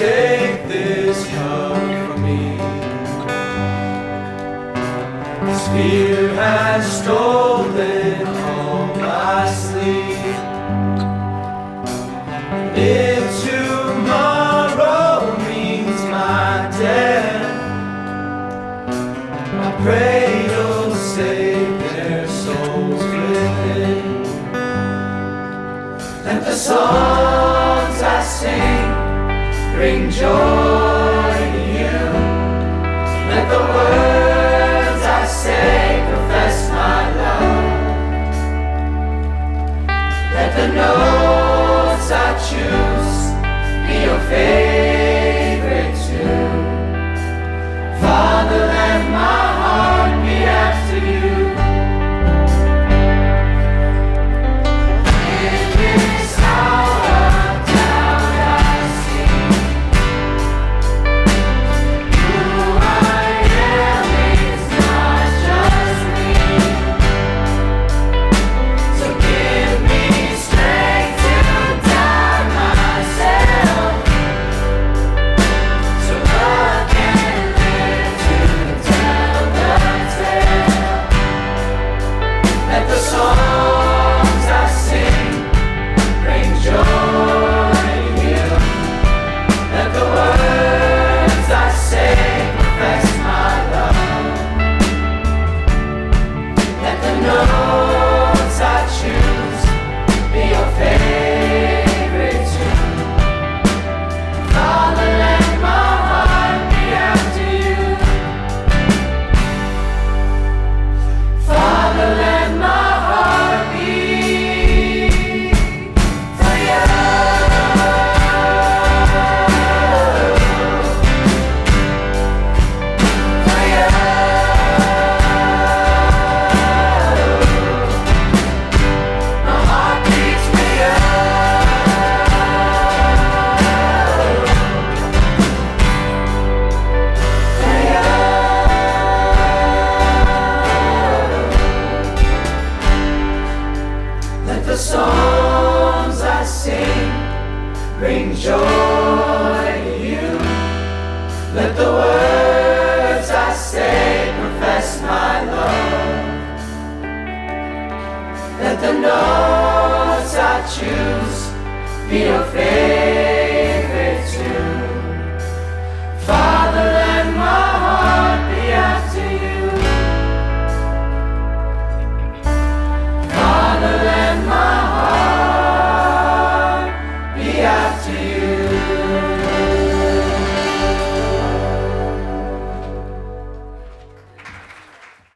take this cup from me. This fear has stolen all my sleep. If tomorrow means my death, I pray you'll save their souls within. Let the sing bring joy to you. Let the words I say profess my love. Let the notes I choose be your favorite songs I sing bring joy to you. Let the words I say profess my love. Let the notes I choose be your favorite.